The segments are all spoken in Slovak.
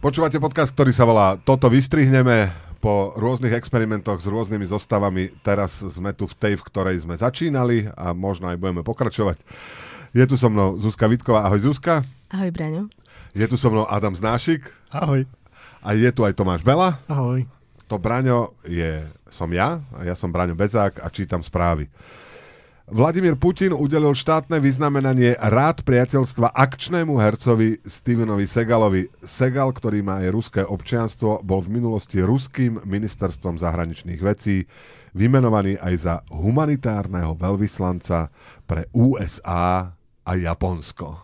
Počúvate podcast, ktorý sa volá Toto vystrihneme. Po rôznych experimentoch s rôznymi zostavami teraz sme tu v tej, v ktorej sme začínali a možno aj budeme pokračovať. Je tu so mnou Zuzka Vitková. Ahoj Zuzka. Ahoj Braňo. Je tu so mnou Adam Znášik. Ahoj. A je tu aj Tomáš Bela. Ahoj. To Braňo je, som ja, a ja som Braňo Bezák a čítam správy. Vladimír Putin udelil štátne vyznamenanie rád priateľstva akčnému hercovi Stevenovi Segalovi. Segal, ktorý má aj ruské občianstvo, bol v minulosti ruským ministerstvom zahraničných vecí vymenovaný aj za humanitárneho veľvyslanca pre USA a Japonsko.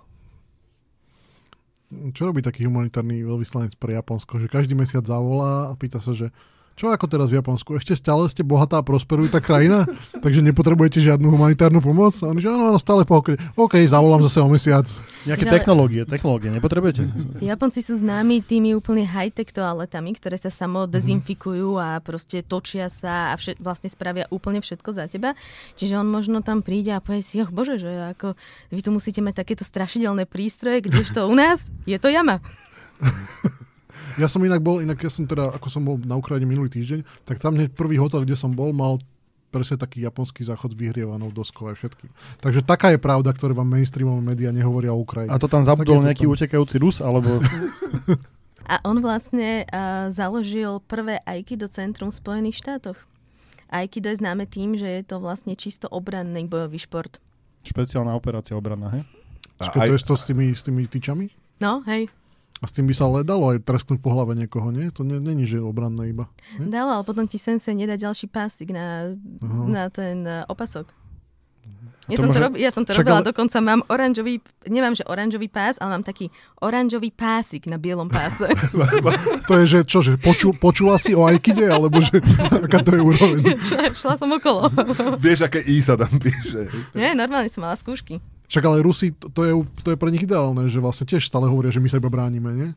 Čo robí taký humanitárny veľvyslanec pre Japonsko? Že každý mesiac zavolá a pýta sa, že čo ako teraz v Japonsku? Ešte stále ste bohatá a prosperujúca krajina? Takže nepotrebujete žiadnu humanitárnu pomoc? A oni že áno, áno, stále pohokry. OK, zavolám zase o mesiac. Nejaké technológie, technológie nepotrebujete? Japonci sú známi tými úplne high-tech toaletami, ktoré sa samo dezinfikujú a proste točia sa a všet, vlastne spravia úplne všetko za teba. Čiže on možno tam príde a povie si, oh bože, že ako vy tu musíte mať takéto strašidelné prístroje, kdežto u nás je to jama. Ja som inak bol, inak ja som teda, ako som bol na Ukrajine minulý týždeň, tak tam hneď prvý hotel, kde som bol, mal presne taký japonský záchod s vyhrievanou doskou aj všetkým. Takže taká je pravda, ktoré vám mainstreamové médiá nehovoria o Ukrajine. A to tam zabudol nejaký tam... utekajúci Rus, alebo... A on vlastne uh, založil prvé Aikido centrum v Spojených štátoch. Aikido je známe tým, že je to vlastne čisto obranný bojový šport. Špeciálna operácia obranná, hej? A aj... to je to s tými, s tými tyčami? No, hej. A s tým by sa ale dalo aj tresknúť po hlave niekoho, nie? To není, že obranné iba. Nie? Dalo, ale potom ti sensei nedá ďalší pásik na, na ten uh, opasok. Ja som, môže... to rob, ja som to robila, ale... dokonca mám oranžový, nemám, že oranžový pás, ale mám taký oranžový pásik na bielom páse. to je, že čo, že poču, počula si o Aikide, alebo že aká to je úroveň? Šla, šla som okolo. Vieš, aké I sa tam píše. Nie, normálne som mala skúšky. Však ale Rusi, to je, to je pre nich ideálne, že vlastne tiež stále hovoria, že my sa iba bránime, nie?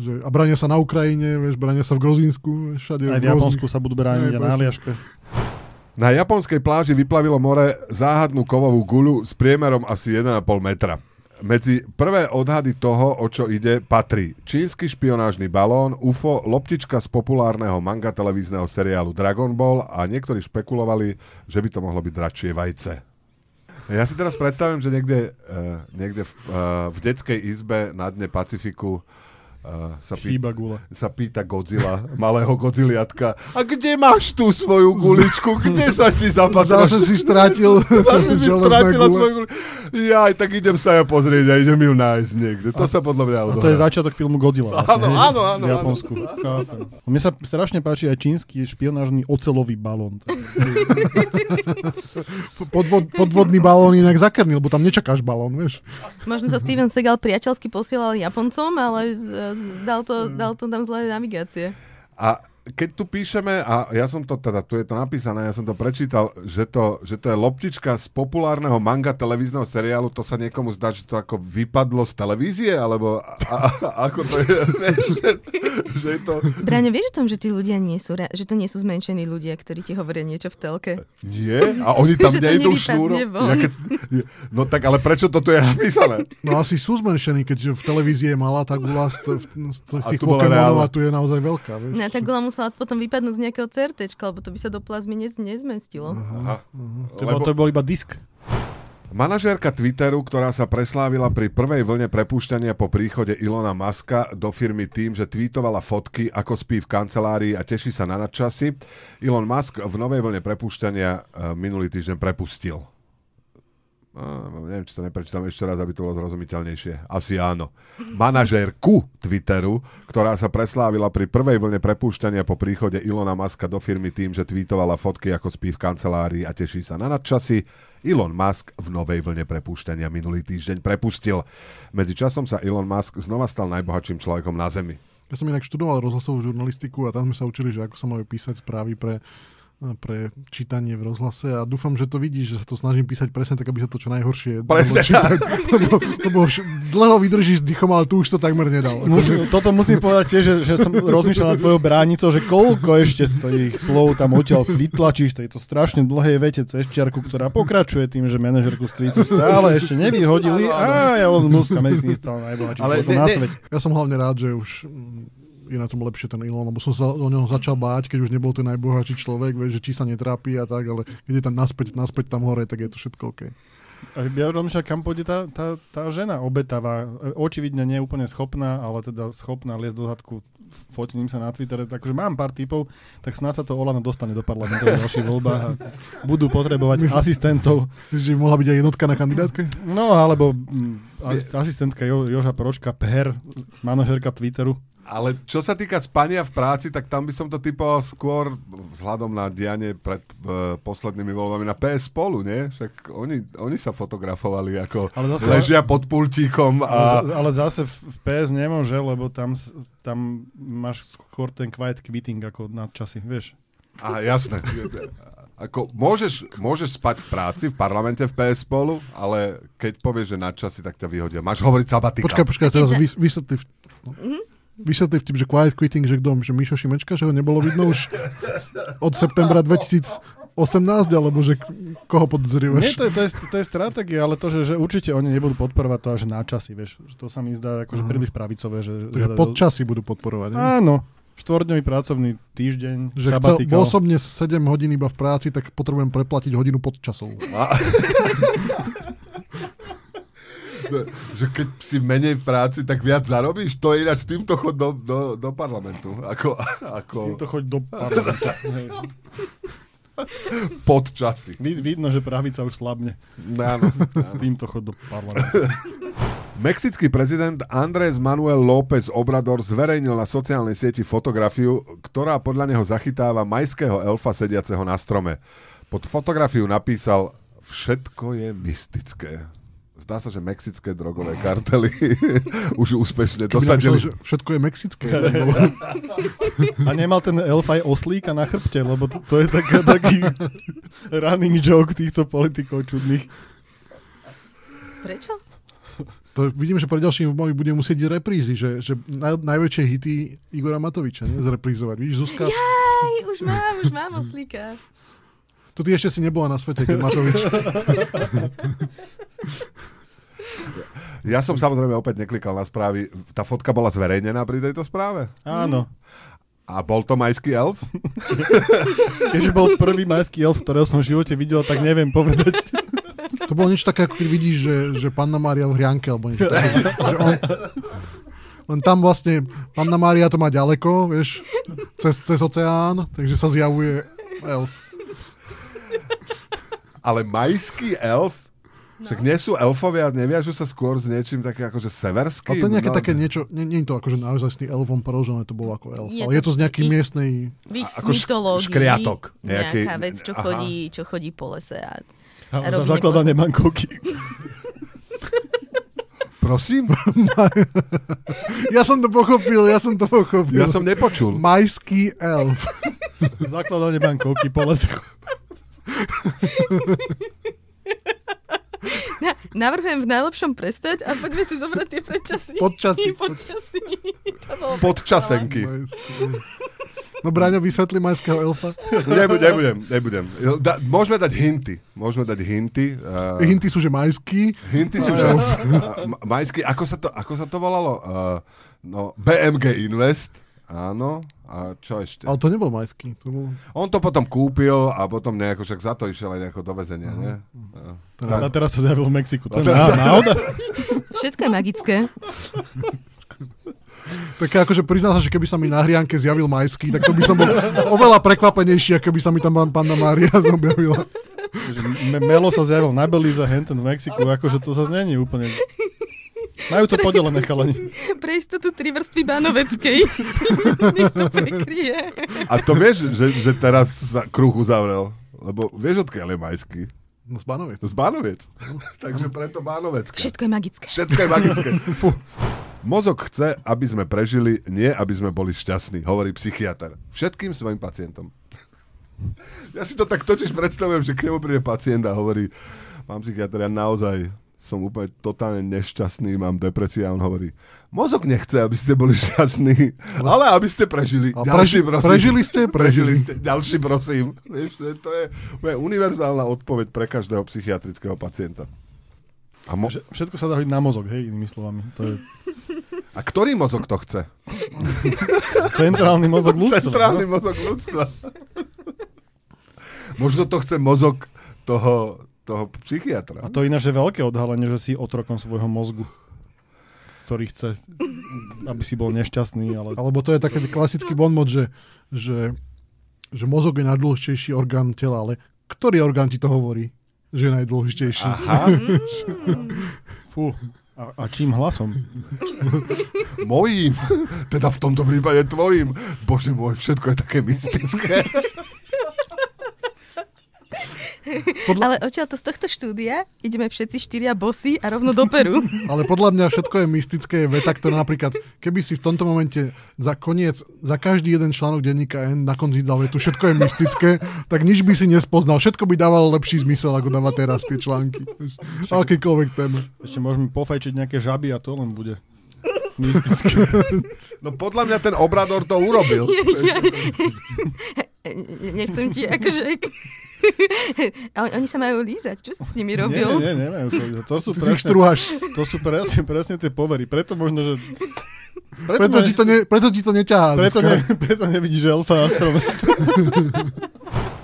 Že, a bránia sa na Ukrajine, vieš, bránia sa v Grozínsku, všade. Aj v Japonsku sa budú brániť a na Aliaške. Na japonskej pláži vyplavilo more záhadnú kovovú guľu s priemerom asi 1,5 metra. Medzi prvé odhady toho, o čo ide, patrí čínsky špionážny balón, UFO, loptička z populárneho manga televízneho seriálu Dragon Ball a niektorí špekulovali, že by to mohlo byť dračie vajce. Ja si teraz predstavím, že niekde, uh, niekde v, uh, v detskej izbe na dne Pacifiku Uh, sa, pý, sa pýta Godzilla, malého Godziliatka, a kde máš tú svoju guličku? Kde sa ti zapadla? Zase si strátil Zase si stratila svoju guličku. Ja, tak idem sa ja pozrieť a idem ju nájsť niekde. To a, sa podľa mňa To je začiatok filmu Godzilla. Vlastne, áno, áno, áno. V Japonsku. Áno. Mne sa strašne páči aj čínsky špionážny ocelový balón. Podvod, podvodný balón inak zakrnil, lebo tam nečakáš balón, vieš. Možno to Steven Segal priateľsky posielal Japoncom, ale dal to, dal to tam zlé navigácie. A keď tu píšeme, a ja som to teda, tu je to napísané, ja som to prečítal, že to, že to je loptička z populárneho manga televízneho seriálu, to sa niekomu zdá, že to ako vypadlo z televízie, alebo a, a, ako to je, že, že je to... Braňo, vieš o tom, že tí ľudia nie sú, že to nie sú zmenšení ľudia, ktorí ti hovoria niečo v telke? Nie? A oni tam nejdú šnúro? Ja keď, no tak ale prečo to tu je napísané? No asi sú zmenšení, keďže v televízii je malá tá gula z, tých Pokémonov a tu je naozaj veľká. Vieš? No, tá gula musela potom vypadnúť z nejakého CRT, lebo to by sa do plazmy nez, nezmestilo. Aha. Aha. To, lebo... to bol iba disk. Manažérka Twitteru, ktorá sa preslávila pri prvej vlne prepúšťania po príchode Ilona Maska do firmy tým, že tweetovala fotky, ako spí v kancelárii a teší sa na nadčasy, Elon Musk v novej vlne prepúšťania eh, minulý týždeň prepustil No, neviem, či to neprečítam ešte raz, aby to bolo zrozumiteľnejšie. Asi áno. Manažérku Twitteru, ktorá sa preslávila pri prvej vlne prepúšťania po príchode Ilona Maska do firmy tým, že tweetovala fotky, ako spí v kancelárii a teší sa na nadčasy, Elon Musk v novej vlne prepúšťania minulý týždeň prepustil. Medzi časom sa Elon Musk znova stal najbohatším človekom na Zemi. Ja som inak študoval rozhlasovú žurnalistiku a tam sme sa učili, že ako sa majú písať správy pre pre čítanie v rozhlase a dúfam, že to vidíš, že sa to snažím písať presne tak, aby sa to čo najhoršie Presne čítať. Lebo, lebo už dlho vydržíš s dýchom, ale tu už to takmer nedal. Musím, toto musím povedať tiež, že, že som rozmýšľal nad tvojou bránicou, že koľko ešte z tých slov tam odtiaľ vytlačíš tejto strašne dlhej vete cez čiarku, ktorá pokračuje tým, že manažerku z stále ešte nevyhodili a ja on Muska medzi tým stal najbohatší na svete. Ja som hlavne rád, že už je na tom lepšie ten Elon, lebo som sa o ňom začal báť, keď už nebol ten najbohatší človek, vieš, že či sa netrápi a tak, ale keď je tam naspäť, naspäť tam hore, tak je to všetko OK. Ja rozmýšľam, kam pôjde tá, tá, tá žena obetavá. Očividne nie je úplne schopná, ale teda schopná liesť do zadku fotením sa na Twitter. Takže mám pár typov, tak snáď sa to Olano dostane do parlamentu v ďalších voľbách a budú potrebovať Myslím- asistentov. Že mohla byť aj jednotka na kandidátke? No, alebo mm, as, asistentka jo, Joža Pročka, PER, manažerka Twitteru. Ale čo sa týka spania v práci, tak tam by som to typoval skôr vzhľadom na dianie pred e, poslednými voľbami na PS spolu, nie? Však oni, oni sa fotografovali ako Ale zase- ležia pod pultíkom a... Ale, za- ale zase v, PS nemôže, lebo tam, tam máš skôr ten quiet quitting ako nadčasy, vieš. A jasné. Ako, môžeš, môžeš spať v práci, v parlamente v PS spolu, ale keď povieš, že na časy, tak ťa vyhodia. Máš hovoriť sabatika. Počkaj, počkaj, teraz vys- vysvetli, v- vysvetli vtip, že quiet quitting, že kto, že Mišo Šimečka, že ho nebolo vidno už od septembra 2018, alebo že koho Nie, podozrievať? to je, to, je, to je stratégia, ale to, že, že určite oni nebudú podporovať to až na časy, vieš. To sa mi zdá akože príliš pravicové. Že, Takže že- podčasy budú podporovať. ne? Áno, štvordňový pracovný týždeň, Že chcel, sabatikal. dnes 7 hodín iba v práci, tak potrebujem preplatiť hodinu podčasov. A... že keď si menej v práci, tak viac zarobíš? To je ináč s týmto chod do, do, do parlamentu. Ako, S ako týmto choď do parlamentu. Hej. podčasy. Vid, vidno, že pravica už slabne. Áno. S týmto choď do parlamentu. Mexický prezident Andrés Manuel López Obrador zverejnil na sociálnej sieti fotografiu, ktorá podľa neho zachytáva majského elfa sediaceho na strome. Pod fotografiu napísal Všetko je mystické. Zdá sa, že mexické drogové kartely už úspešne Keby napísal, dosadili. že všetko je mexické. lebo- A nemal ten elf aj oslíka na chrbte, lebo to, to je taká, taký running joke týchto politikov čudných. Prečo? To vidím, že pre ďalším moji budem musieť reprízy, že, že naj, najväčšie hity Igora Matoviča nie? zreprízovať. Vidíš, Zuzka, Aj, už mám, už mám oslíka. To ty ešte si nebola na svete, keď Matovič... Ja som samozrejme opäť neklikal na správy. Tá fotka bola zverejnená pri tejto správe? Áno. A bol to majský elf? Keďže bol prvý majský elf, ktorého som v živote videl, tak neviem povedať. To bolo niečo také, ako keď vidíš, že, že Panna Mária v hrianke, alebo niečo také. Že on, len tam vlastne Panna Mária to má ďaleko, vieš, cez, cez oceán, takže sa zjavuje elf. Ale majský elf? Však nie sú elfovia, neviažu sa skôr s niečím také akože severským? Ale to je nejaké No, také niečo, nie, nie je to akože naozaj elfom prorožené, to bolo ako elf. Je ale je to to z nejakej ich- miestnej... V ich Ako mytológii škriatok nejaký- nejaká vec, čo aha. chodí, čo chodí po lese. A... A robí za zakladanie bankovky. Prosím? Ja som to pochopil, ja som to pochopil. Ja som nepočul. Majský elf. Zakladanie bankovky po lese. Na, navrhujem v najlepšom prestať a poďme si zobrať tie predčasy. Podčasy. Podčasy. Podčasenky. No Braňo, vysvetli majského elfa. Nebudem, nebudem, nebudem. Da, môžeme dať hinty. Môžeme dať hinty. Uh, Hinty sú, že majský. hinty sú, že... Uh, majský, ako sa to, ako sa to volalo? Uh, no, BMG Invest. Áno. A čo ešte? Ale to nebol majský. To bol... On to potom kúpil a potom nejako, však za to išiel aj nejako do väzenia, nie? A teraz sa zjavil v Mexiku. To je teraz- náhoda. Všetko je magické. Také akože priznal sa, že keby sa mi na hrianke zjavil majský, tak to by som bol oveľa prekvapenejší, ako keby sa mi tam panna Mária Me- Melo sa zjavil na Belize, henten v Mexiku, akože to sa znení úplne. Majú to podelené chalani. Pre istotu tri vrstvy Bánoveckej. Nech to prekryje. A to vieš, že, že teraz sa kruh uzavrel? Lebo vieš, odkiaľ je majský? No z Banoviec. Z Bánoviec. Takže preto Bánovecka. Všetko je magické. Všetko je magické. Fú. Mozog chce, aby sme prežili, nie aby sme boli šťastní, hovorí psychiatr. Všetkým svojim pacientom. Ja si to tak totiž predstavujem, že k nemu príde pacient a hovorí, mám psychiatr, ja naozaj som úplne totálne nešťastný, mám depresia a on hovorí, mozog nechce, aby ste boli šťastní, ale aby ste prežili. A Ďalší, preži- prosím. prežili ste? Prežili ste. Ďalší, prosím. Vieš, to je úplne univerzálna odpoveď pre každého psychiatrického pacienta. A, mo- všetko sa dá hodiť na mozog, hej, inými slovami. To je a ktorý mozog to chce? centrálny mozog ľudstva. Centrálny mozog ľudstva. Možno to chce mozog toho, toho psychiatra. A to ináč je veľké odhalenie, že si otrokom svojho mozgu, ktorý chce, aby si bol nešťastný, ale... Alebo to je taký klasický bonmot, že, že, že mozog je najdôležitejší orgán tela, ale ktorý orgán ti to hovorí, že je najdôležitejší? Aha, Fú. A, a čím hlasom? mojím. Teda v tomto prípade tvojím. Bože môj, všetko je také mystické. Podľa, Ale odtiaľ to z tohto štúdia ideme všetci štyria bosy a rovno do Peru. ale podľa mňa všetko je mystické, je veta, ktorá napríklad, keby si v tomto momente za koniec, za každý jeden článok denníka N na konci dal vetu, všetko je mystické, tak nič by si nespoznal. Všetko by dávalo lepší zmysel, ako dáva teraz tie články. Akýkoľvek téme. Ešte môžeme pofajčiť nejaké žaby a to len bude mystické. No podľa mňa ten obrador to urobil. Nechcem ti akože... Oni sa majú lízať. Čo si s nimi robil? nie, nie, nemajú sa lízať. To sú Ty presne, to sú presne, presne tie povery. Preto možno, že... Preto ti to, ne, preto ti to neťahá. preto, ne, preto nevidíš elfa na strome.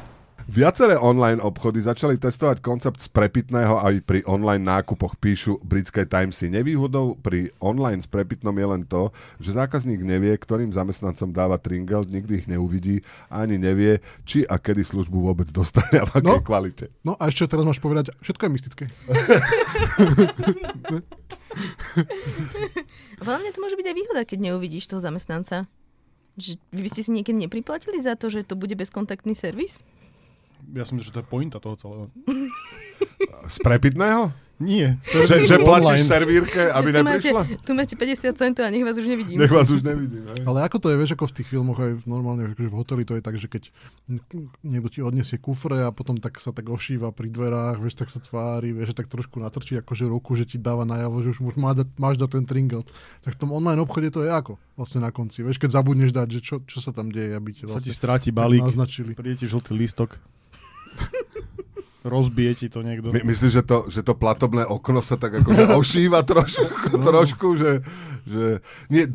Viaceré online obchody začali testovať koncept sprepitného aj pri online nákupoch, píšu britské Timesy. Nevýhodou pri online sprepitnom je len to, že zákazník nevie, ktorým zamestnancom dáva tringel, nikdy ich neuvidí a ani nevie, či a kedy službu vôbec dostane a v akej No. kvalite. No a ešte teraz máš povedať, všetko je mystické. Mňa to môže byť aj výhoda, keď neuvidíš toho zamestnanca. Že vy by ste si niekedy nepriplatili za to, že to bude bezkontaktný servis? Ja som že to je pointa toho celého. Sprepitného? Nie. Že, že platíš servírke, aby tu máte, neprišla? tu máte 50 centov a nech vás už nevidím. Nech vás už nevidím. hej. Ale ako to je, vieš, ako v tých filmoch aj normálne, že v hoteli to je tak, že keď niekto ti odniesie kufre a potom tak sa tak ošíva pri dverách, vieš, tak sa tvári, vieš, že tak trošku natrčí akože ruku, že ti dáva najavo, že už už má dať, máš dať ten tringel. Tak v tom online obchode to je ako? Vlastne na konci, vieš, keď zabudneš dať, že čo, čo sa tam deje, aby ti Sa ti vlastne stráti balík, naznačili. príde ti žltý lístok, rozbije ti to niekto. My, myslíš, že to, že to platobné okno sa tak ako ošíva trošku, trošku že, že... Nie,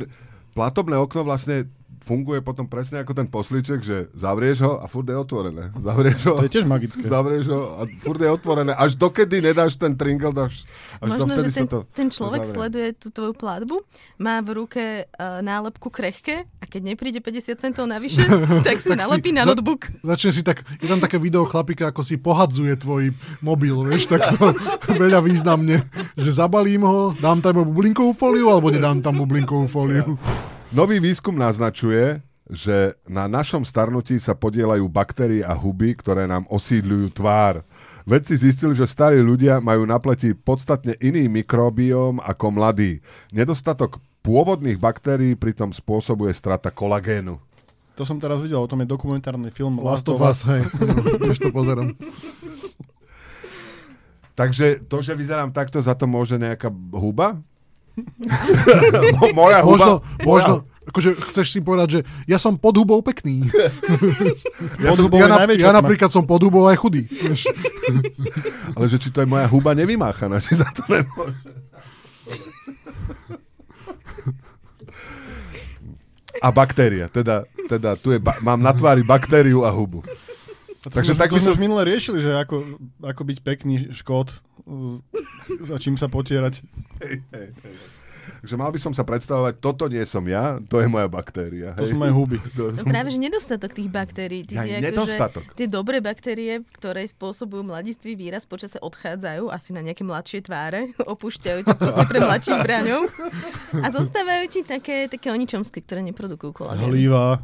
platobné okno vlastne funguje potom presne ako ten poslíček, že zavrieš ho a furt je otvorené. Zavrieš ho, To je tiež magické. zavrieš ho a furt je otvorené. Až dokedy nedáš ten tringle, dáš, až Možno, dovtedy že ten, sa to... ten človek zavrie. sleduje tú tvoju platbu, má v ruke uh, nálepku krehke a keď nepríde 50 centov navyše, tak si Tak si- nalepí na za- notebook. Začne si tak, je tam také video chlapika, ako si pohadzuje tvoj mobil, vieš, tak to veľa významne, že zabalím ho, dám tam bublinkovú fóliu, alebo nedám tam bublinkovú fóliu. Nový výskum naznačuje, že na našom starnutí sa podielajú baktérie a huby, ktoré nám osídľujú tvár. Vedci zistili, že starí ľudia majú na pleti podstatne iný mikrobióm ako mladí. Nedostatok pôvodných baktérií pritom spôsobuje strata kolagénu. To som teraz videl, o tom je dokumentárny film Last of Us, hej, to pozerám. Takže to, že vyzerám takto, za to môže nejaká huba? Mo- Moja huba? Možno, moja- možno, akože chceš si povedať, že ja som pod hubou pekný. Ja, som- Ja, ja, na, ja napríklad som pod hubou aj chudý. Ale že či to je moja huba nevymáchaná, či za to nemôže. A baktéria, teda, teda tu je, ba- mám na tvári baktériu a hubu. Takže Takže tak to by sme som... už minule riešili, že ako, ako byť pekný škód, za čím sa potierať. Hej, hej, hej. Takže mal by som sa predstavovať, toto nie som ja, to je moja baktéria. To hej. sú moje huby. To No som- práve, že nedostatok tých baktérií. Tí, Ja, tie, akože nedostatok. tie dobré baktérie, ktoré spôsobujú mladistvý výraz, počase odchádzajú asi na nejaké mladšie tváre, opúšťajú ťa proste pre mladších braňov a zostávajú ti také, také oničomské, ktoré neprodukujú kolagén. Hlíva.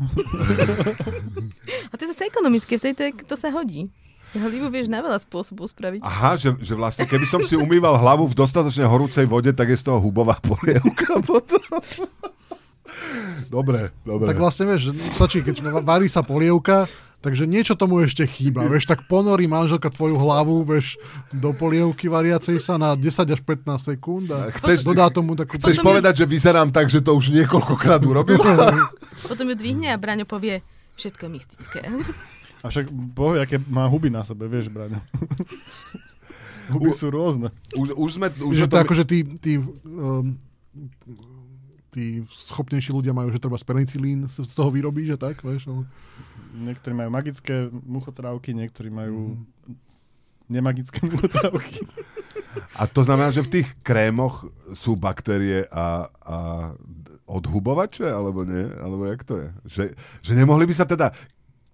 A to je zase ekonomické, v tejto to sa hodí. Hlivu vieš na veľa spôsobov spraviť. Aha, že, že vlastne keby som si umýval hlavu v dostatočne horúcej vode, tak je z toho hubová polievka potom. Dobre, dobre. Tak vlastne vieš, stačí, keď varí sa polievka Takže niečo tomu ešte chýba. Vieš, tak ponorí manželka tvoju hlavu, vieš, do polievky variacej sa na 10 až 15 sekúnd a Chceš- dodá tomu takú... Chceš Potom je- povedať, že vyzerám tak, že to už niekoľkokrát urobil? Potom ju dvihne a Braňo povie, všetko je mystické. A však boh, aké má huby na sebe, vieš, Braňo. huby U- sú rôzne. Už, už sme... Už Že to je ako, že tí, tí, um, tí schopnejší ľudia majú, že treba penicilín z z toho vyrobí, že tak, vieš, ale... Niektorí majú magické muchotrávky, niektorí majú nemagické muchotrávky. A to znamená, že v tých krémoch sú baktérie a, a odhubovače, alebo nie? Alebo jak to je? Že, že nemohli by sa teda...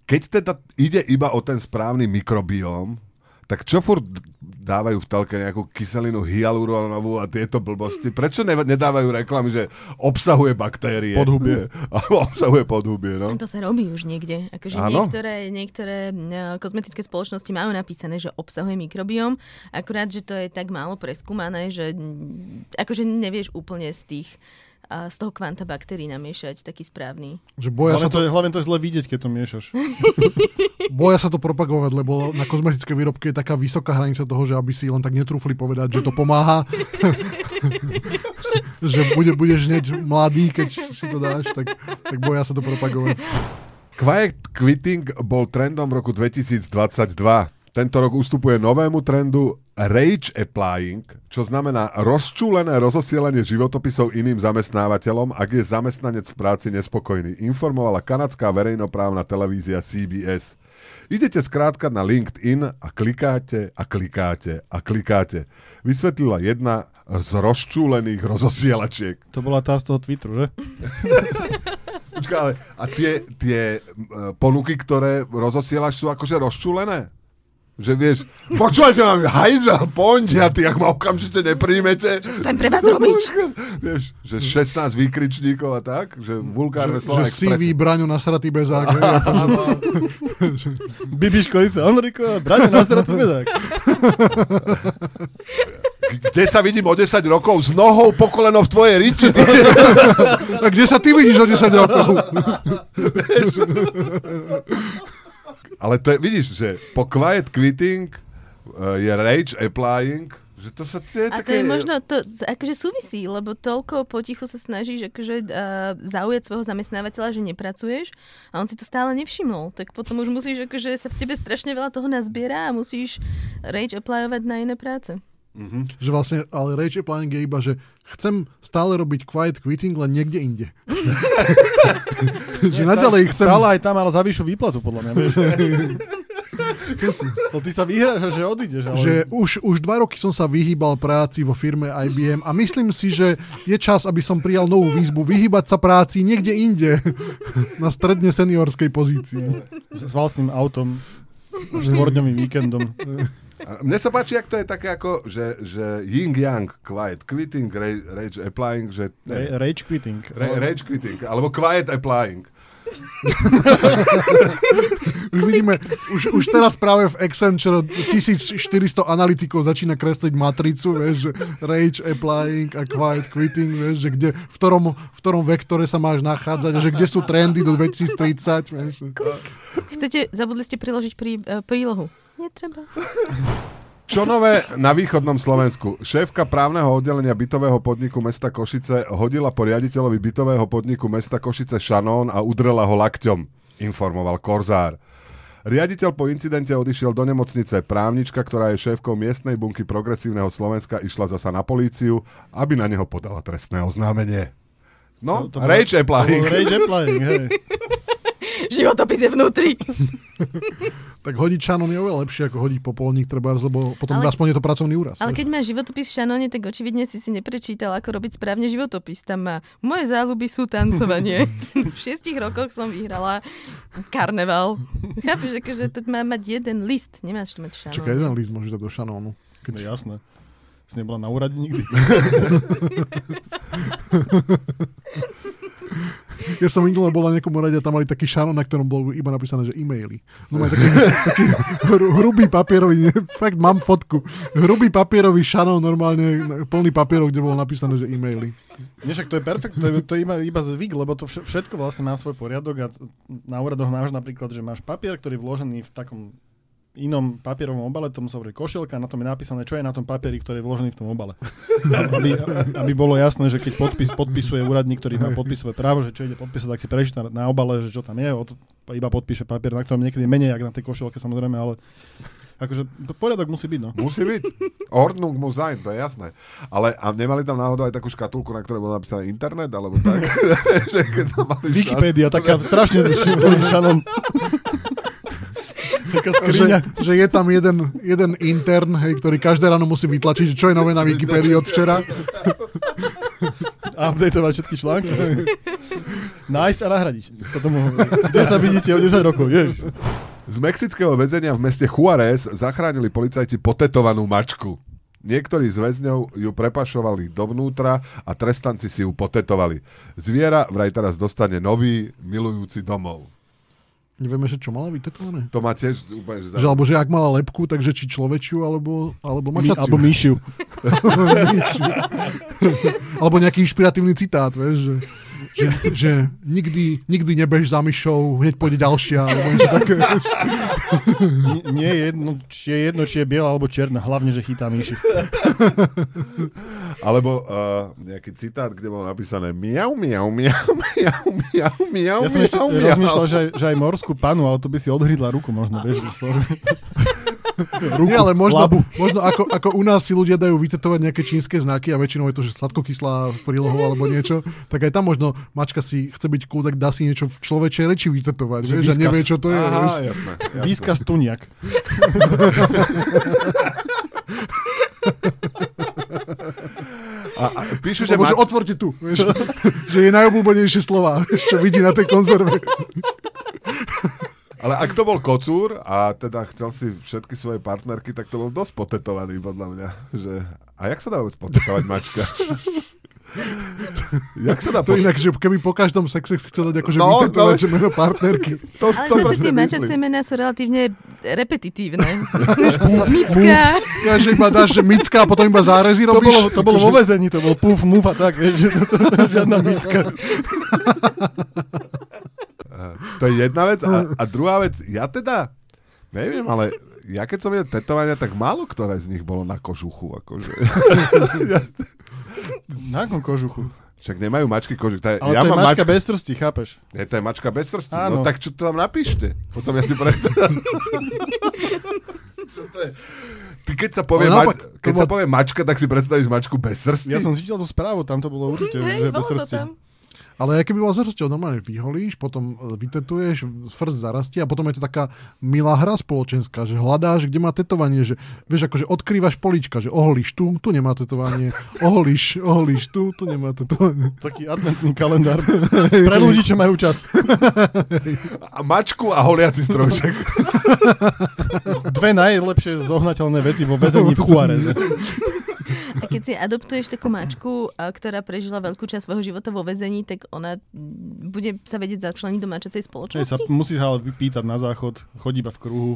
Keď teda ide iba o ten správny mikrobióm, tak čo furt dávajú v telke nejakú kyselinu hyaluronovú a tieto blbosti? Prečo ne, nedávajú reklamy, že obsahuje baktérie? Podhubie. Alebo obsahuje podhubie, no? To sa robí už niekde. Akože niektoré, niektoré e, kozmetické spoločnosti majú napísané, že obsahuje mikrobióm, akurát, že to je tak málo preskúmané, že akože nevieš úplne z tých a z toho kvanta baktérií namiešať taký správny. Že boja Hlavne sa, to, to, je, hlavne to je zle vidieť, keď to miešaš. boja sa to propagovať, lebo na kozmetické výrobky je taká vysoká hranica toho, že aby si len tak netrúfli povedať, že to pomáha. že bude, budeš hneď mladý, keď si to dáš, tak, tak boja sa to propagovať. Quiet quitting bol trendom roku 2022. Tento rok ustupuje novému trendu rage applying, čo znamená rozčúlené rozosielanie životopisov iným zamestnávateľom, ak je zamestnanec v práci nespokojný, informovala kanadská verejnoprávna televízia CBS. Idete skrátka na LinkedIn a klikáte a klikáte a klikáte. Vysvetlila jedna z rozčúlených rozosielačiek. To bola tá z toho Twitteru, že? Počkaj, ale a tie, tie ponuky, ktoré rozosielaš, sú akože rozčúlené? Že vieš, počúvajte mám hajzel, pondia, ty, ak ma okamžite nepríjmete. Chcem pre vás robiť. Vieš, že 16 výkričníkov a tak, že vulgárne Že, slova že CV Braňo nasratý bezák. hej, akože- Bibiško, Lice, Enrico, Braňo, nasratý bezák. Kde sa vidím o 10 rokov s nohou po koleno v tvojej riti? A kde sa ty vidíš o 10 rokov? Ale to je, vidíš, že po quiet quitting uh, je rage applying, že to sa tie A to také... je možno, to akože súvisí, lebo toľko potichu sa snažíš akože uh, zaujať svojho zamestnávateľa, že nepracuješ a on si to stále nevšimol. Tak potom už musíš, akože sa v tebe strašne veľa toho nazbiera a musíš rage applyovať na iné práce. Že vlastne, ale rage applying je iba, že chcem stále robiť quiet quitting, len niekde inde. že naďalej chcem... Stále aj tam, ale za vyššiu výplatu, podľa mňa, vieš. To ty sa vyhráš, že odídeš, ale... že už, už dva roky som sa vyhýbal práci vo firme IBM a myslím si, že je čas, aby som prijal novú výzbu, vyhýbať sa práci niekde inde, na stredne seniorskej pozícii. S vlastným autom, štvordňovým víkendom. Mne sa páči, ak to je také ako, že, že yin-yang, quiet quitting, rage, rage applying, že... Ra- Rage quitting. Ra- rage quitting, alebo quiet applying. Už už, už teraz práve v Accenture 1400 analytikov začína kresliť matricu, vieš, že rage applying a quiet quitting, vieš, že kde, v ktorom, v ktorom vektore sa máš nachádzať že kde sú trendy do 2030, vieš. Chcete, zabudli ste priložiť prí, uh, prílohu. Netreba. Čo nové na východnom Slovensku? Šéfka právneho oddelenia bytového podniku mesta Košice hodila po riaditeľovi bytového podniku mesta Košice šanón a udrela ho lakťom, informoval Korzár. Riaditeľ po incidente odišiel do nemocnice. Právnička, ktorá je šéfkou miestnej bunky progresívneho Slovenska, išla zasa na políciu, aby na neho podala trestné oznámenie. No, To- to rage To applying. bol Rage applying, hej. Životopis je vnútri. Tak hodiť šanon je oveľa lepšie ako hodiť popolník, treba, lebo potom Ale- aspoň je to pracovný úraz. Ale keď máš životopis v Šanone, tak očividne si si neprečítal, ako robiť správne životopis. Tam má moje záľuby sú tancovanie. v šiestich rokoch som vyhrala karneval. Chápeš, akože to má mať jeden list, nemáš to mať Šanon. Čakaj, jeden list môžeš dať do šanónu. No jasné. Si nebola na úrade nikdy. Ja som minule bol na niekomu rade a tam mali taký šanon, na ktorom bol iba napísané, že e-maily. No má taký, taký hru, hrubý papierový, fakt mám fotku, hrubý papierový šanon normálne, plný papierov, kde bolo napísané, že e-maily. Nie, však to je perfekt, to je, to je iba, iba zvyk, lebo to vš- všetko vlastne má svoj poriadok a na úradoch máš napríklad, že máš papier, ktorý je vložený v takom inom papierovom obale, tomu sa hovorí košielka, na tom je napísané, čo je na tom papieri, ktorý je vložený v tom obale. Aby, aby bolo jasné, že keď podpis podpisuje úradník, ktorý má podpisové právo, že čo ide podpísať, tak si prečíta na obale, že čo tam je, od, iba podpíše papier, na ktorom niekedy menej, ako na tej košielke samozrejme, ale akože poriadok musí byť, no. Musí byť. Ordnung muss sein, to je jasné. Ale a nemali tam náhodou aj takú škatulku, na ktorej bolo napísané internet, alebo tak? že tam mali Wikipedia, taká strašne šanon. Taká Že, že je tam jeden, jeden intern, hej, ktorý každé ráno musí vytlačiť, že čo je nové na Wikipedii od včera. updateovať všetky články. Nájsť a nahradiť. Sa tomu hovorí. Kde sa vidíte o 10 rokov? Jež. Z mexického väzenia v meste Juárez zachránili policajti potetovanú mačku. Niektorí z väzňov ju prepašovali dovnútra a trestanci si ju potetovali. Zviera vraj teraz dostane nový, milujúci domov. Nevieme, že čo mala vytetované? To má tiež úplne... Že Že, alebo že ak mala lepku, takže či človečiu, alebo, alebo My, mačaciu. alebo myšiu. alebo nejaký inšpiratívny citát, vieš, že, že, že nikdy, nikdy nebež za myšou, hneď pôjde ďalšia, alebo niečo také. Nie, nie je jedno, či je jedno, či je biela alebo čierna. Hlavne, že chytá myši. Alebo uh, nejaký citát, kde bolo napísané miau, miau, miau, miau, miau, miau, Ja som ešte miau, miau. rozmýšľal, že aj, že aj morskú panu, ale to by si odhrídla ruku možno, vieš. Ruku, Nie, ale možno, labu. možno ako, ako u nás si ľudia dajú vytetovať nejaké čínske znaky a väčšinou je to, že sladkokyslá prílohou alebo niečo, tak aj tam možno mačka si chce byť cool, tak dá si niečo v človečej reči vytetovať, Že vieš, a výskaz. nevie, čo to je. vieš. Aha, jasné. jasné. Výskaz tuniak. A, a píšu, že Lebo, že ma... otvorte tu, vieš, že je najobľúbenejšie slova, vieš, čo vidí na tej konzerve. Ale ak to bol kocúr a teda chcel si všetky svoje partnerky, tak to bol dosť potetovaný podľa mňa. Že... A jak sa dá vôbec potetovať mačka? jak sa dá To po... inak, že keby po každom sexe si chcel dať akože No, vytetovať, no. že meno partnerky. To, Ale to zase tie mačacie mená sú relatívne repetitívne. Mická. Ja, že iba dáš, že mická a potom iba zárezy To robíš. bolo, to bolo vo väzení, to bol puf, muf a tak, vieš, že to, to, to, žiadna micka. To je jedna vec. A, a druhá vec, ja teda, neviem, ale ja keď som videl tetovania, tak málo ktoré z nich bolo na kožuchu. Akože. Na akom kožuchu? Však nemajú mačky kožuch. To je, Ale ja to je mám mačka mačku, bez srsti, chápeš? je, to je mačka bez srsti. Áno. No tak čo to tam napíšte? Potom ja si predstavím. Čo to je? Ty keď sa povie, Ale ma- naopak, keď sa bolo- povie mačka, tak si predstavíš mačku bez srsti? Ja som čítal tú správu, tam to bolo určite, že Hej, bez bolo to srsti. tam. Ale aj keby bola zrsťou, normálne vyholíš, potom e, vytetuješ, frst zarastie a potom je to taká milá hra spoločenská, že hľadáš, kde má tetovanie, že vieš, akože odkrývaš polička, že oholíš tu, tu nemá tetovanie, oholíš, oholíš tu, tu nemá tetovanie. Taký adventný kalendár. Pre ľudí, čo majú čas. A mačku a holiaci strojček. Dve najlepšie zohnateľné veci vo väzení v Juareze. A keď si adoptuješ takú mačku, ktorá prežila veľkú časť svojho života vo väzení, tak ona bude sa vedieť začleniť do mačacej spoločnosti? sa musí sa ale vypýtať na záchod, chodí iba v kruhu.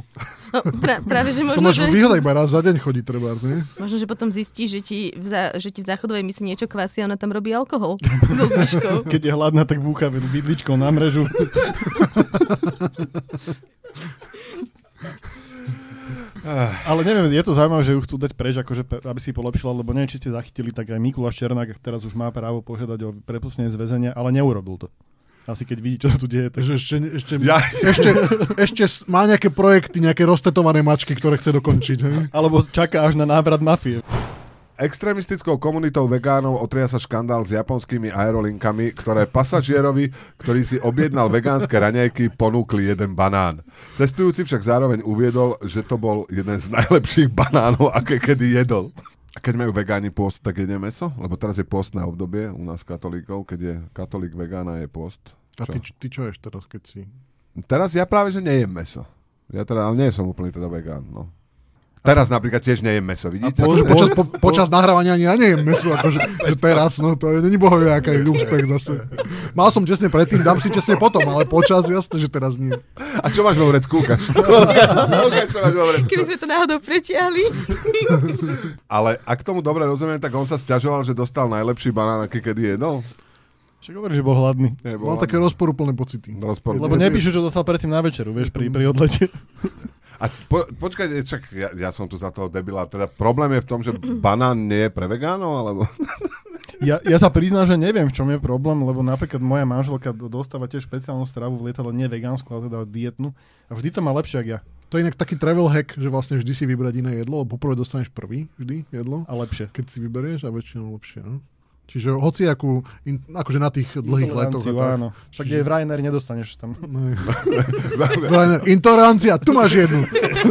No, pra, práve, že To možno, máš že, vyhľadať iba raz za deň chodí treba, nie? možno, že potom zistí, že ti, v za, že ti v záchodovej misii niečo kvasí a ona tam robí alkohol so zvyškou. Keď je hladná, tak búcha vidličkou na mrežu. Ale neviem, je to zaujímavé, že ju chcú dať preč, akože, aby si polepšila, lebo neviem, či ste zachytili, tak aj Mikuláš Černák teraz už má právo požiadať o prepustenie z väzenia, ale neurobil to. Asi keď vidí, čo sa tu deje, tak... Takže ešte, ešte, Ja, ešte, ešte má nejaké projekty, nejaké roztetované mačky, ktoré chce dokončiť. Hej? Alebo čaká až na návrat mafie. Extrémistickou komunitou vegánov otria sa škandál s japonskými aerolinkami, ktoré pasažierovi, ktorý si objednal vegánske raňajky, ponúkli jeden banán. Cestujúci však zároveň uviedol, že to bol jeden z najlepších banánov, aké kedy jedol. A keď majú vegáni pôst, tak jedie meso? Lebo teraz je postné obdobie u nás katolíkov, keď je katolík vegána je post. A ty, ty čo ješ teraz, keď si... Teraz ja práve, že nejem meso. Ja teda, ale nie som úplný teda vegán, no. Teraz napríklad tiež nejem meso, vidíte? po- Bol- počas, po, počas nahrávania ani ja nejem meso, akože, že teraz, no to je, není bohovie, aká je úspech zase. Mal som tesne predtým, dám si tesne potom, ale počas, jasné, že teraz nie. A čo máš vo vrecku? Vrecku. Keby sme to náhodou pretiahli. Ale ak tomu dobre rozumiem, tak on sa stiažoval, že dostal najlepší banán, aký kedy jedol. Však hovorí, že bol hladný. Nebol Mal také rozporúplné pocity. rozpor. Lebo nepíšu, čo dostal predtým na večeru, vieš, pri, pri odlete. A po, počkaj, čak, ja, ja som tu za toho debila. Teda problém je v tom, že banán nie je pre vegánov, alebo... Ja, ja sa priznám, že neviem, v čom je problém, lebo napríklad moja manželka do- dostáva tiež špeciálnu stravu v lietadle, nie vegánsku, ale teda dietnú. A vždy to má lepšie, ako ja. To je inak taký travel hack, že vlastne vždy si vybrať iné jedlo, lebo poprvé dostaneš prvý vždy jedlo, A lepšie. keď si vyberieš a väčšinou lepšie. No? Čiže hoci akú, in, akože na tých dlhých letoch. áno. Však je v Ryanair, nedostaneš tam. No, Rainer, intolerancia, tu máš jednu.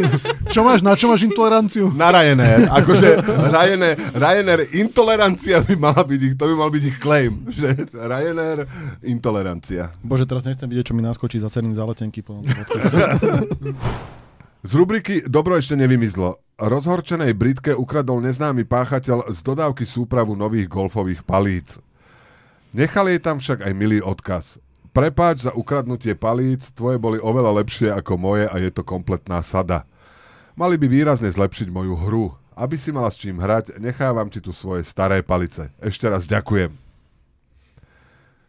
čo máš, na čo máš intoleranciu? Na Ryanair. Akože Ryanair, Ryanair intolerancia by mala byť ich, to by mal byť ich claim. Že Ryanair intolerancia. Bože, teraz nechcem vidieť, čo mi naskočí za ceny za letenky. Po Z rubriky Dobro ešte nevymizlo. Rozhorčenej Britke ukradol neznámy páchateľ z dodávky súpravu nových golfových palíc. Nechal jej tam však aj milý odkaz. Prepáč za ukradnutie palíc, tvoje boli oveľa lepšie ako moje a je to kompletná sada. Mali by výrazne zlepšiť moju hru. Aby si mala s čím hrať, nechávam ti tu svoje staré palice. Ešte raz ďakujem.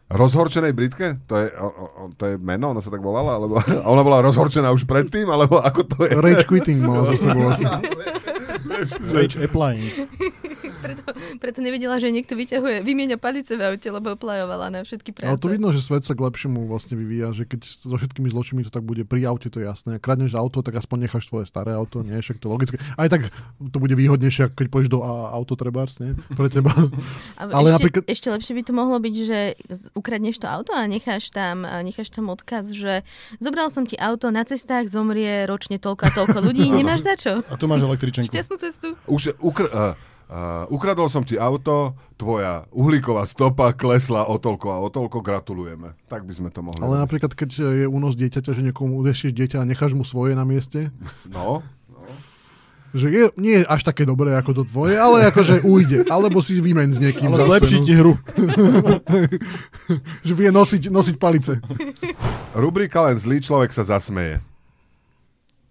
Rozhorčenej Britke? To je, o, o, to je meno, ona sa tak volala? Alebo, a ona bola rozhorčená už predtým? Alebo ako to je? Rage quitting mala za sebou asi. Rage applying. Preto, preto nevedela, že niekto vyťahuje, vymieňa palice v aute, lebo oplajovala na všetky práce. Ale to vidno, že svet sa k lepšiemu vlastne vyvíja, že keď so všetkými zločinmi to tak bude pri aute, to je jasné. Kradneš auto, tak aspoň necháš tvoje staré auto, nie, však to logické. Aj tak to bude výhodnejšie, ako keď pôjdeš do a- autotrebárs, nie, pre teba. A Ale ešte, napríklad- ešte lepšie by to mohlo byť, že ukradneš to auto a necháš tam, a necháš tam odkaz, že zobral som ti auto, na cestách zomrie ročne toľko a toľko ľudí, nemáš za čo. A tu máš električenku. Šťastnú cestu. Už ukr- uh, uh, ukradol som ti auto, tvoja uhlíková stopa klesla o toľko a o toľko, gratulujeme. Tak by sme to mohli. Ale napríklad, keď je únos dieťaťa, že niekomu udešiš dieťa a necháš mu svoje na mieste, No, že je, nie je až také dobré ako to tvoje, ale akože ujde. Alebo si vymeň s niekým. Ale zlepší no. ti hru. Že vie nosiť, nosiť palice. rubrika len zlý človek sa zasmeje.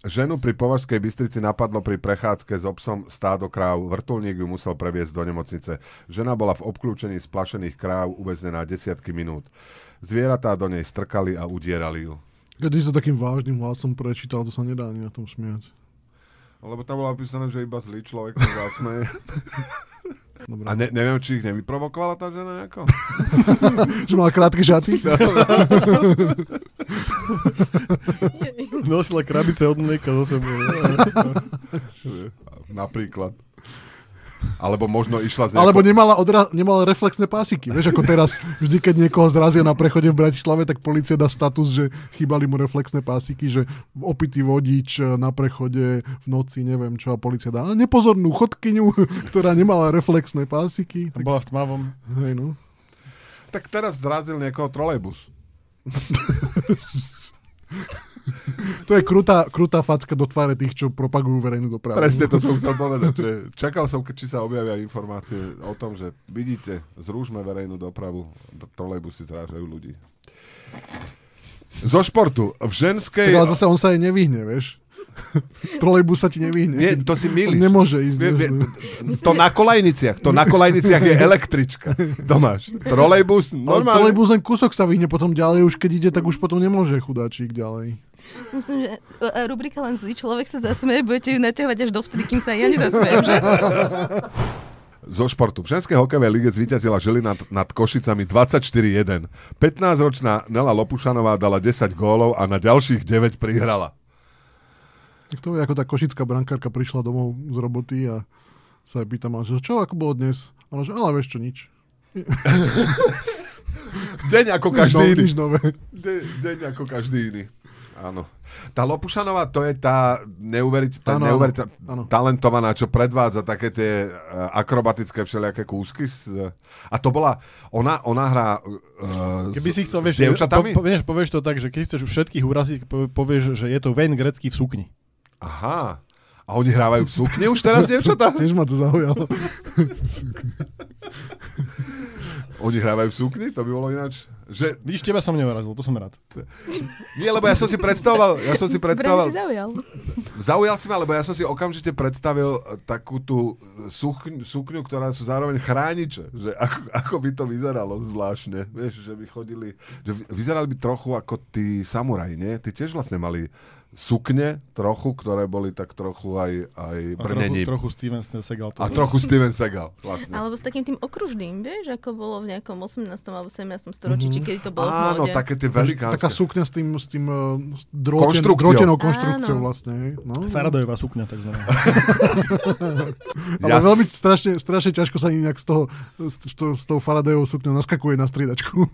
Ženu pri Považskej Bystrici napadlo pri prechádzke s obsom stádo kráv. Vrtulník ju musel previesť do nemocnice. Žena bola v obklúčení splašených kráv uväznená desiatky minút. Zvieratá do nej strkali a udierali ju. Keď si to takým vážnym hlasom prečítal, to sa nedá ani na tom smiať. Lebo tam bolo napísané, že iba zlý človek sa zasmeje. Dobre. A ne, neviem, či ich nevyprovokovala tá žena nejako? Že mal krátke šaty? Nosila krabice od mlieka zo sebou. Napríklad. Alebo možno išla z Alebo nemala, odra- nemala reflexné pásiky. Vieš, ako teraz, vždy keď niekoho zrazia na prechode v Bratislave, tak policia dá status, že chýbali mu reflexné pásiky, že opitý vodič eh, na prechode v noci, neviem čo, a policia dá "A nepozornú chodkyňu, ktorá nemala reflexné pásiky. Tak, Bola v tmavom. hej, no. Tak teraz zrazil niekoho trolejbus. To je krutá, krutá facka do tváre tých, čo propagujú verejnú dopravu. Presne to som chcel povedať. Že čakal som, keď či sa objavia informácie o tom, že vidíte, zružme verejnú dopravu, trolejbusy zrážajú ľudí. Zo športu. V ženskej... Tak ale zase on sa jej nevyhne, vieš. Trolejbus sa ti nevyhne. Nie, to si milíš. nemôže ísť. Vie, vieš, to na kolajniciach. To na kolajniciach je električka. Tomáš, trolejbus, Ale normálne. trolejbus len kúsok sa vyhne, potom ďalej už keď ide, tak už potom nemôže chudáčik ďalej. Myslím, že e, rubrika len zlý človek sa zasmeje, budete ju naťahovať až dovtedy, kým sa ja nezasmejem, že? zo športu. V ženskej hokejovej lige zvíťazila Žilina nad, nad Košicami 24-1. 15-ročná Nela Lopušanová dala 10 gólov a na ďalších 9 prihrala. Tak to je ako tá košická brankárka prišla domov z roboty a sa jej pýta, že čo, ako bolo dnes? A ona, že, ale vieš čo, nič. Deň ako každý no, iný. nič nové. De, deň ako každý iný. Áno. Tá Lopušanová, to je tá neuveriteľná, neuveriteľ, talentovaná, čo predvádza také tie eh, akrobatické všelijaké kúsky. z- A to bola, ona, ona hrá uh, Keby si chcel, s vieš, dievčatami? po, po, vieš, povieš to tak, že keď chceš všetkých uraziť, po- povieš, že je to Wayne Gretzky v sukni. Aha. A oni hrávajú v sukni už teraz, dievčatá? Tiež ma to zaujalo. Oni hrávajú v sukni? To by bolo ináč. Že, Vidíš, teba som neurazil, to som rád. nie, lebo ja som si predstavoval, ja som si predstavoval, si zaujal. zaujal si ma, lebo ja som si okamžite predstavil eh, takú tú sukňu, sukňu ktorá sú zároveň chrániče. Že ako, ako by to vyzeralo zvláštne. Vieš, že by chodili, že vy- vyzerali by trochu ako tí samuraji, nie? Tí tiež vlastne mali sukne trochu, ktoré boli tak trochu aj, aj A trochu, brnením. trochu Steven Segal. To A trochu Steven Segal, vlastne. Alebo s takým tým okružným, vieš, ako bolo v nejakom 18. alebo 17. storočí, či kedy to bolo v Áno, móde. také tie velikánske. Taká sukňa s tým, s tým uh, drôten, Konštrukciou. drôtenou konštrukciou Áno. vlastne. No. Faradayová sukňa, takzvaná. Ale Ja- veľmi strašne, strašne ťažko sa nejak z toho, z, toho- s tou Faradayovou sukňou naskakuje na striedačku.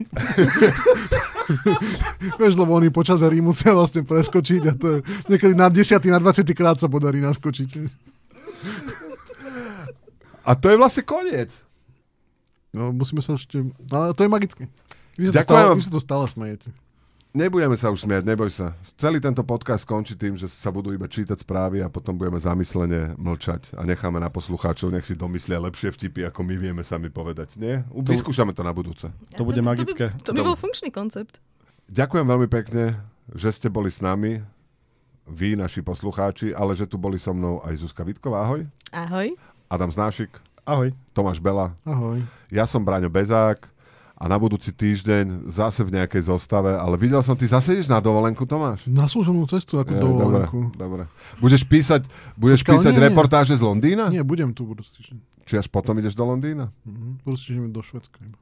Vieš, lebo oni počas hry musia vlastne preskočiť a to je niekedy na 10. na 20. krát sa podarí naskočiť. A to je vlastne koniec. No, musíme sa ešte... Ale to je magické. Vy sa, to Ďakujem stále, vám. vy sa to stále smejete. Nebudeme sa už smiať, neboj sa. Celý tento podcast skončí tým, že sa budú iba čítať správy a potom budeme zamyslene mlčať a necháme na poslucháčov, nech si domyslia lepšie vtipy, ako my vieme sami povedať. Nie? Vyskúšame to na budúce. To bude magické. To by, to by bol funkčný koncept. Ďakujem veľmi pekne, že ste boli s nami, vy, naši poslucháči, ale že tu boli so mnou aj Zuzka Vitková, ahoj. Ahoj. Adam Znášik, Ahoj. Tomáš Bela, Ahoj. ja som Braňo Bezák a na budúci týždeň zase v nejakej zostave, ale videl som, ty zase ideš na dovolenku, Tomáš? Na služobnú cestu ako Je, dovolenku. Dobre, dobre. Budeš písať, budeš Počkaj, ale písať nie, nie. reportáže z Londýna? Nie, budem tu budúci týždeň. Či až potom ideš do Londýna? Mhm. Budúci týždeň do Švedska. iba.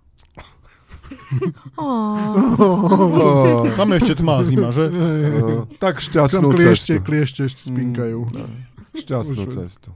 Oh, Tam je ešte tmá zima, že? Uh, tak Tam šťastnú kliešte, cestu. kliešte ešte spinkajú. Šťastnú Už- cestu.